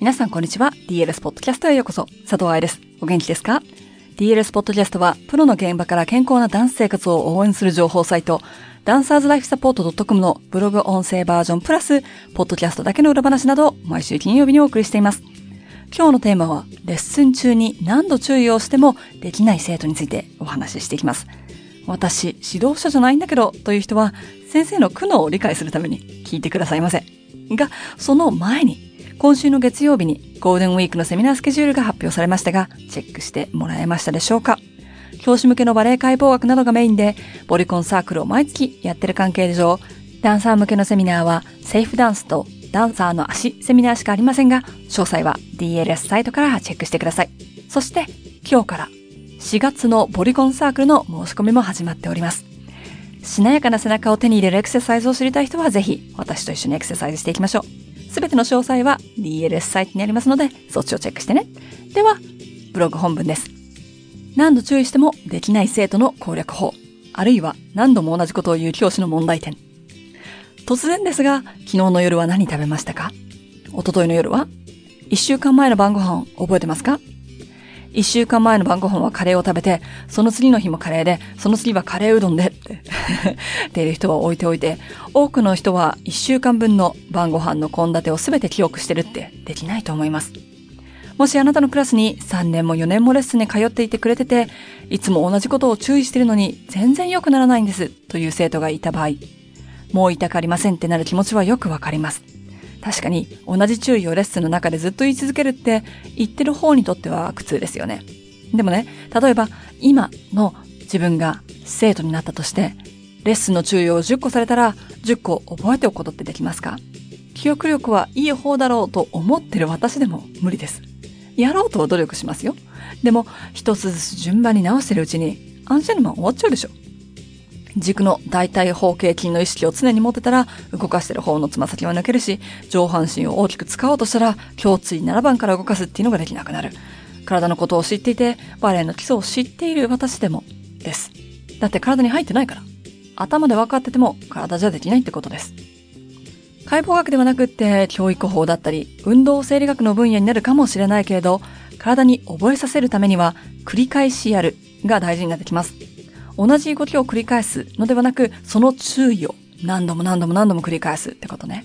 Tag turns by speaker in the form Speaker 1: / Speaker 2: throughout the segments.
Speaker 1: 皆さんこんにちは。DLS ポッドキャストへようこそ。佐藤愛です。お元気ですか ?DLS ポッドキャストは、プロの現場から健康なダンス生活を応援する情報サイト、ダンサーズライフサポート .com のブログ音声バージョンプラス、ポッドキャストだけの裏話など、毎週金曜日にお送りしています。今日のテーマは、レッスン中に何度注意をしてもできない生徒についてお話ししていきます。私、指導者じゃないんだけど、という人は、先生の苦悩を理解するために聞いてくださいませ。が、その前に、今週の月曜日にゴールデンウィークのセミナースケジュールが発表されましたが、チェックしてもらえましたでしょうか？教師向けのバレエ解剖学などがメインで、ボリコンサークルを毎月やってる関係上、ダンサー向けのセミナーは、セーフダンスとダンサーの足セミナーしかありませんが、詳細は DLS サイトからチェックしてください。そして、今日から4月のボリコンサークルの申し込みも始まっております。しなやかな背中を手に入れるエクササイズを知りたい人はぜひ私と一緒にエクササイズしていきましょう。すべての詳細は DLS サイトにありますので、そっちをチェックしてね。では、ブログ本文です。何度注意してもできない生徒の攻略法、あるいは何度も同じことを言う教師の問題点。突然ですが、昨日の夜は何食べましたか？一昨日の夜は？一週間前の晩ご飯覚えてますか？一週間前の晩ご飯はカレーを食べて、その次の日もカレーで、その次はカレーうどんでって っている人は置いておいて、多くの人は一週間分の晩ご飯の献立を全て記憶してるってできないと思います。もしあなたのクラスに3年も4年もレッスンに通っていてくれてて、いつも同じことを注意してるのに全然良くならないんですという生徒がいた場合、もう痛かりませんってなる気持ちはよくわかります。確かに同じ注意をレッスンの中でずっと言い続けるって言ってる方にとっては苦痛ですよね。でもね、例えば今の自分が生徒になったとして、レッスンの注意を10個されたら10個覚えておくことってできますか？記憶力はいい方だろうと思ってる私でも無理です。やろうと努力しますよ。でも一つずつ順番に直してるうちにアンシェルマン終わっちゃうでしょ。軸の大腿方形筋の意識を常に持ってたら、動かしてる方のつま先は抜けるし、上半身を大きく使おうとしたら、胸椎7番から動かすっていうのができなくなる。体のことを知っていて、バレエの基礎を知っている私でも、です。だって体に入ってないから。頭で分かってても体じゃできないってことです。解剖学ではなくって、教育法だったり、運動生理学の分野になるかもしれないけれど、体に覚えさせるためには、繰り返しやるが大事になってきます。同じ動きを繰り返すのではなく、その注意を何度も何度も何度も繰り返すってことね。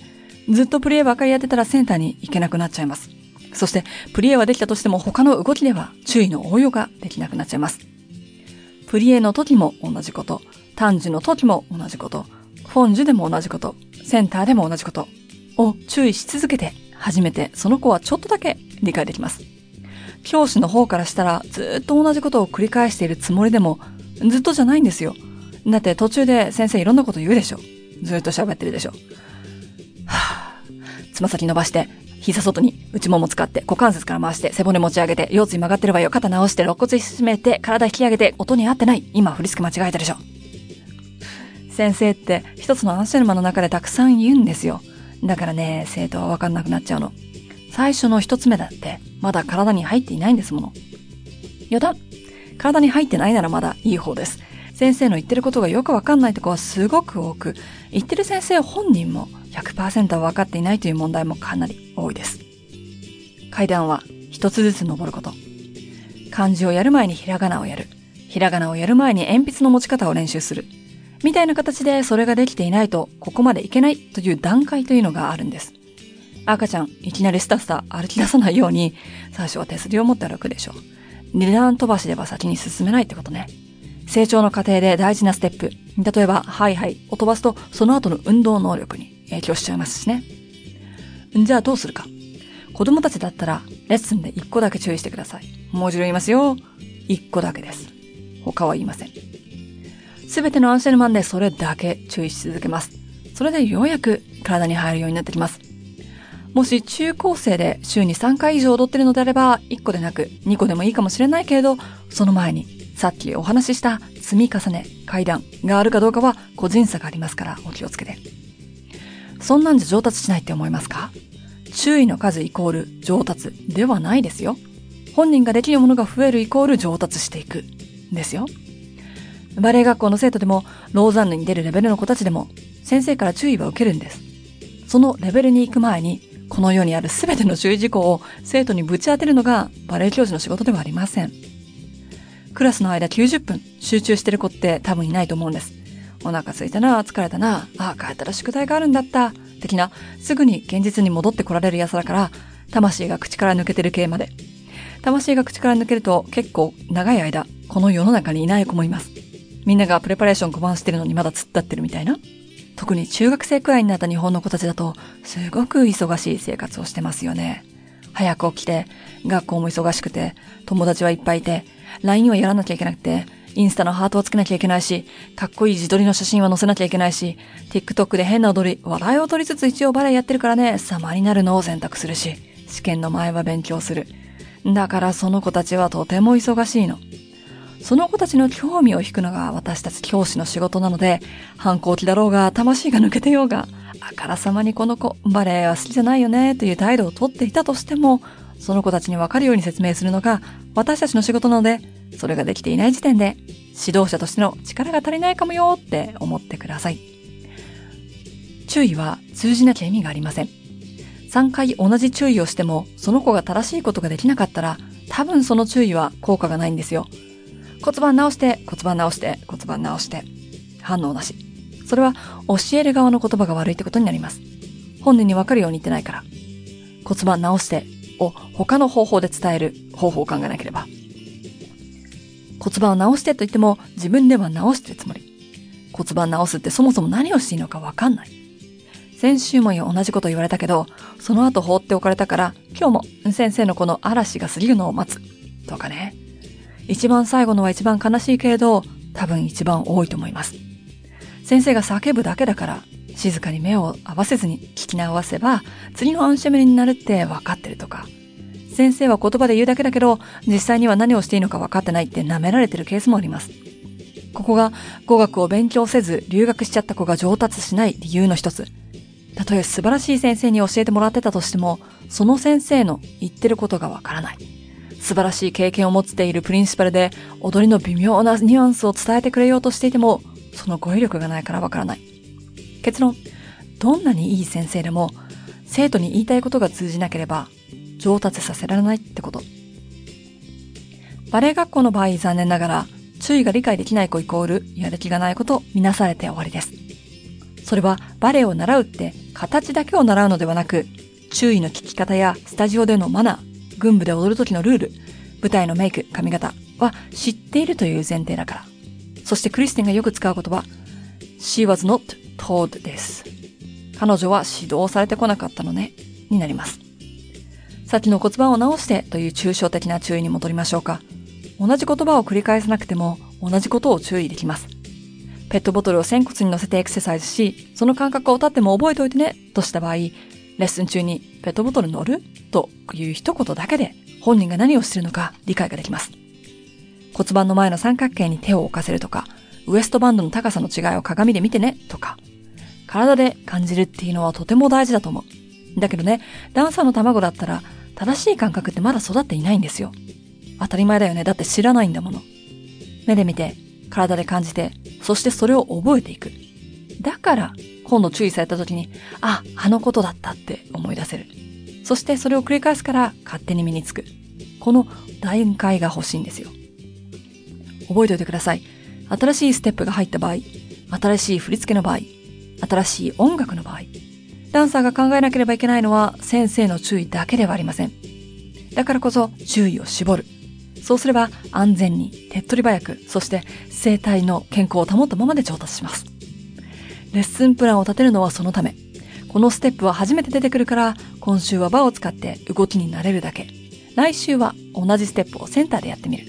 Speaker 1: ずっとプリエばかりやってたらセンターに行けなくなっちゃいます。そして、プリエはできたとしても他の動きでは注意の応用ができなくなっちゃいます。プリエの時も同じこと、単樹の時も同じこと、フォンジュでも同じこと、センターでも同じことを注意し続けて初めてその子はちょっとだけ理解できます。教師の方からしたらずっと同じことを繰り返しているつもりでもずっとじゃないんですよ。だって途中で先生いろんなこと言うでしょ。ずっと喋ってるでしょ。はぁ、つま先伸ばして、膝外に内もも使って股関節から回して背骨持ち上げて腰椎曲がってるわよ。肩直して肋骨締めて体引き上げて音に合ってない。今振り付け間違えたでしょ。先生って一つのアンシェルマの中でたくさん言うんですよ。だからね、生徒はわかんなくなっちゃうの。最初の一つ目だって、まだ体に入っていないんですもの。余談体に入ってないならまだいい方です。先生の言ってることがよくわかんないとこはすごく多く、言ってる先生本人も100%は分かっていないという問題もかなり多いです。階段は一つずつ登ること。漢字をやる前にひらがなをやる。ひらがなをやる前に鉛筆の持ち方を練習する。みたいな形でそれができていないとここまでいけないという段階というのがあるんです。赤ちゃん、いきなりスタスタ歩き出さないように、最初は手すりを持って歩くでしょう。二段飛ばしでは先に進めないってことね。成長の過程で大事なステップ。例えば、はいはいを飛ばすと、その後の運動能力に影響しちゃいますしね。じゃあどうするか。子供たちだったら、レッスンで一個だけ注意してください。もう一度言いますよ。一個だけです。他は言いません。すべてのアンシェルマンでそれだけ注意し続けます。それでようやく体に入るようになってきます。もし中高生で週に3回以上踊ってるのであれば、1個でなく2個でもいいかもしれないけれど、その前にさっきお話しした積み重ね、階段があるかどうかは個人差がありますからお気をつけて。そんなんじゃ上達しないって思いますか？注意の数イコール上達ではないですよ。本人ができるものが増えるイコール上達していく。ですよ。バレエ学校の生徒でも、ローザンヌに出るレベルの子たちでも、先生から注意は受けるんです。そのレベルに行く前に、この世にある全ての注意事項を生徒にぶち当てるのがバレエ教師の仕事ではありません。クラスの間90分集中してる子って多分いないと思うんです。お腹空いたな、疲れたな、ああ、帰ったら宿題があるんだった、的な、すぐに現実に戻ってこられる奴だから、魂が口から抜けてる系まで。魂が口から抜けると結構長い間、この世の中にいない子もいます。みんながプレパレーション5番してるのにまだ突っ立ってるみたいな。特に中学生くらいになった日本の子たちだと、すごく忙しい生活をしてますよね。早く起きて、学校も忙しくて、友達はいっぱいいて、LINE はやらなきゃいけなくて、インスタのハートをつけなきゃいけないし、かっこいい自撮りの写真は載せなきゃいけないし、TikTok で変な踊り、笑いを取りつつ一応バレエやってるからね、様になるのを選択するし、試験の前は勉強する。だからその子たちはとても忙しいの。その子たちの興味を引くのが私たち教師の仕事なので、反抗期だろうが、魂が抜けてようが、あからさまにこの子、バレエは好きじゃないよね、という態度をとっていたとしても、その子たちにわかるように説明するのが私たちの仕事なので、それができていない時点で、指導者としての力が足りないかもよって思ってください。注意は通じなきゃ意味がありません。3回同じ注意をしても、その子が正しいことができなかったら、多分その注意は効果がないんですよ。骨盤直して、骨盤直して、骨盤直して。反応なし。それは教える側の言葉が悪いってことになります。本人にわかるように言ってないから。骨盤直してを他の方法で伝える方法を考えなければ。骨盤を直してと言っても自分では直してるつもり。骨盤直すってそもそも何をしていいのかわかんない。先週も同じこと言われたけど、その後放っておかれたから、今日も先生のこの嵐が過ぎるのを待つ。とかね。一番最後のは一番悲しいけれど、多分一番多いと思います。先生が叫ぶだけだから、静かに目を合わせずに聞き直せば、次のアンシェムリになるって分かってるとか、先生は言葉で言うだけだけど、実際には何をしていいのか分かってないって舐められてるケースもあります。ここが語学を勉強せず留学しちゃった子が上達しない理由の一つ。たとえ素晴らしい先生に教えてもらってたとしても、その先生の言ってることがわからない。素晴らしい経験を持っているプリンシパルで、踊りの微妙なニュアンスを伝えてくれようとしていても、その語彙力がないからわからない。結論、どんなにいい先生でも、生徒に言いたいことが通じなければ、上達させられないってこと。バレエ学校の場合残念ながら、注意が理解できない子イコールやる気がない子とみなされて終わりです。それはバレエを習うって形だけを習うのではなく、注意の聞き方やスタジオでのマナー、軍部で踊る時のルール、舞台のメイク、髪型は知っているという前提だから。そしてクリステンがよく使う言葉、She was not told です。彼女は指導されてこなかったのね、になります。さっきの骨盤を直してという抽象的な注意に戻りましょうか。同じ言葉を繰り返さなくても同じことを注意できます。ペットボトルを仙骨に乗せてエクササイズし、その感覚を立っても覚えておいてね、とした場合、レッスン中にペットボトル乗る？という一言だけで本人が何をしてるのか理解ができます。骨盤の前の三角形に手を置かせるとか、ウエストバンドの高さの違いを鏡で見てね、とか、体で感じるっていうのはとても大事だと思う。だけどね、ダンサーの卵だったら正しい感覚ってまだ育っていないんですよ。当たり前だよね。だって知らないんだもの。目で見て、体で感じて、そしてそれを覚えていく。だから、今度注意された時に、あ、あのことだったって思い出せる。そしてそれを繰り返すから勝手に身につく。この段階が欲しいんですよ。覚えておいてください。新しいステップが入った場合、新しい振り付けの場合、新しい音楽の場合、ダンサーが考えなければいけないのは先生の注意だけではありません。だからこそ注意を絞る。そうすれば安全に手っ取り早く、そして生体の健康を保ったままで調達します。レッスンプランを立てるのはそのため。このステップは初めて出てくるから、今週は場を使って動きになれるだけ。来週は同じステップをセンターでやってみる。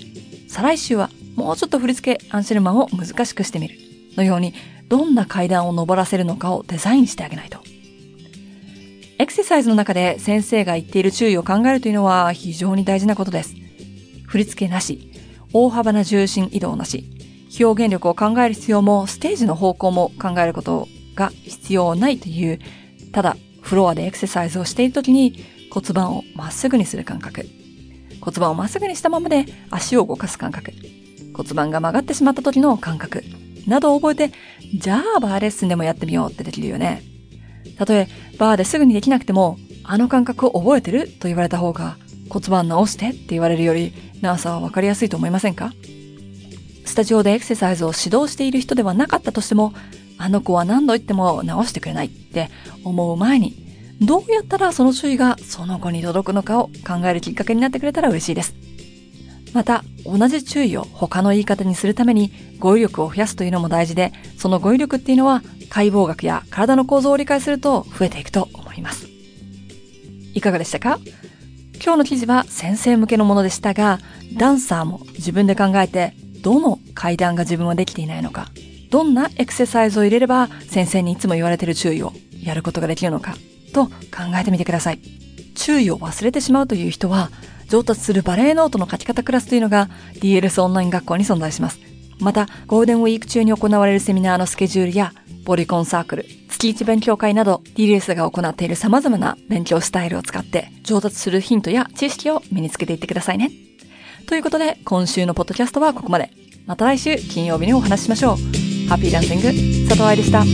Speaker 1: 再来週はもうちょっと振り付けアンシェルマンを難しくしてみる。のように、どんな階段を登らせるのかをデザインしてあげないと。エクササイズの中で先生が言っている注意を考えるというのは非常に大事なことです。振り付けなし、大幅な重心移動なし、表現力を考える必要もステージの方向も考えることが必要ないという、ただフロアでエクササイズをしているときに骨盤をまっすぐにする感覚。骨盤をまっすぐにしたままで足を動かす感覚。骨盤が曲がってしまった時の感覚。などを覚えて、じゃあバーレッスンでもやってみようってできるよね。たとえバーですぐにできなくても、あの感覚を覚えてると言われた方が骨盤直してって言われるより長さはわかりやすいと思いませんか？スタジオでエクササイズを指導している人ではなかったとしても、あの子は何度言っても直してくれないって思う前に、どうやったらその注意がその子に届くのかを考えるきっかけになってくれたら嬉しいです。また、同じ注意を他の言い方にするために語彙力を増やすというのも大事で、その語彙力っていうのは解剖学や体の構造を理解すると増えていくと思います。いかがでしたか？今日の記事は先生向けのものでしたが、ダンサーも自分で考えて、どの階段が自分はできていないのか、どんなエクササイズを入れれば先生にいつも言われてる注意をやることができるのか、と考えてみてください。注意を忘れてしまうという人は、上達するバレエノートの書き方クラスというのが DLS オンライン学校に存在します。また、ゴールデンウィーク中に行われるセミナーのスケジュールや、ボリコンサークル、月一勉強会など DLS が行っている様々な勉強スタイルを使って上達するヒントや知識を身につけていってくださいね。ということで、今週のポッドキャストはここまで。また来週金曜日にお話ししましょう。ハッピーランシング、佐藤愛でした。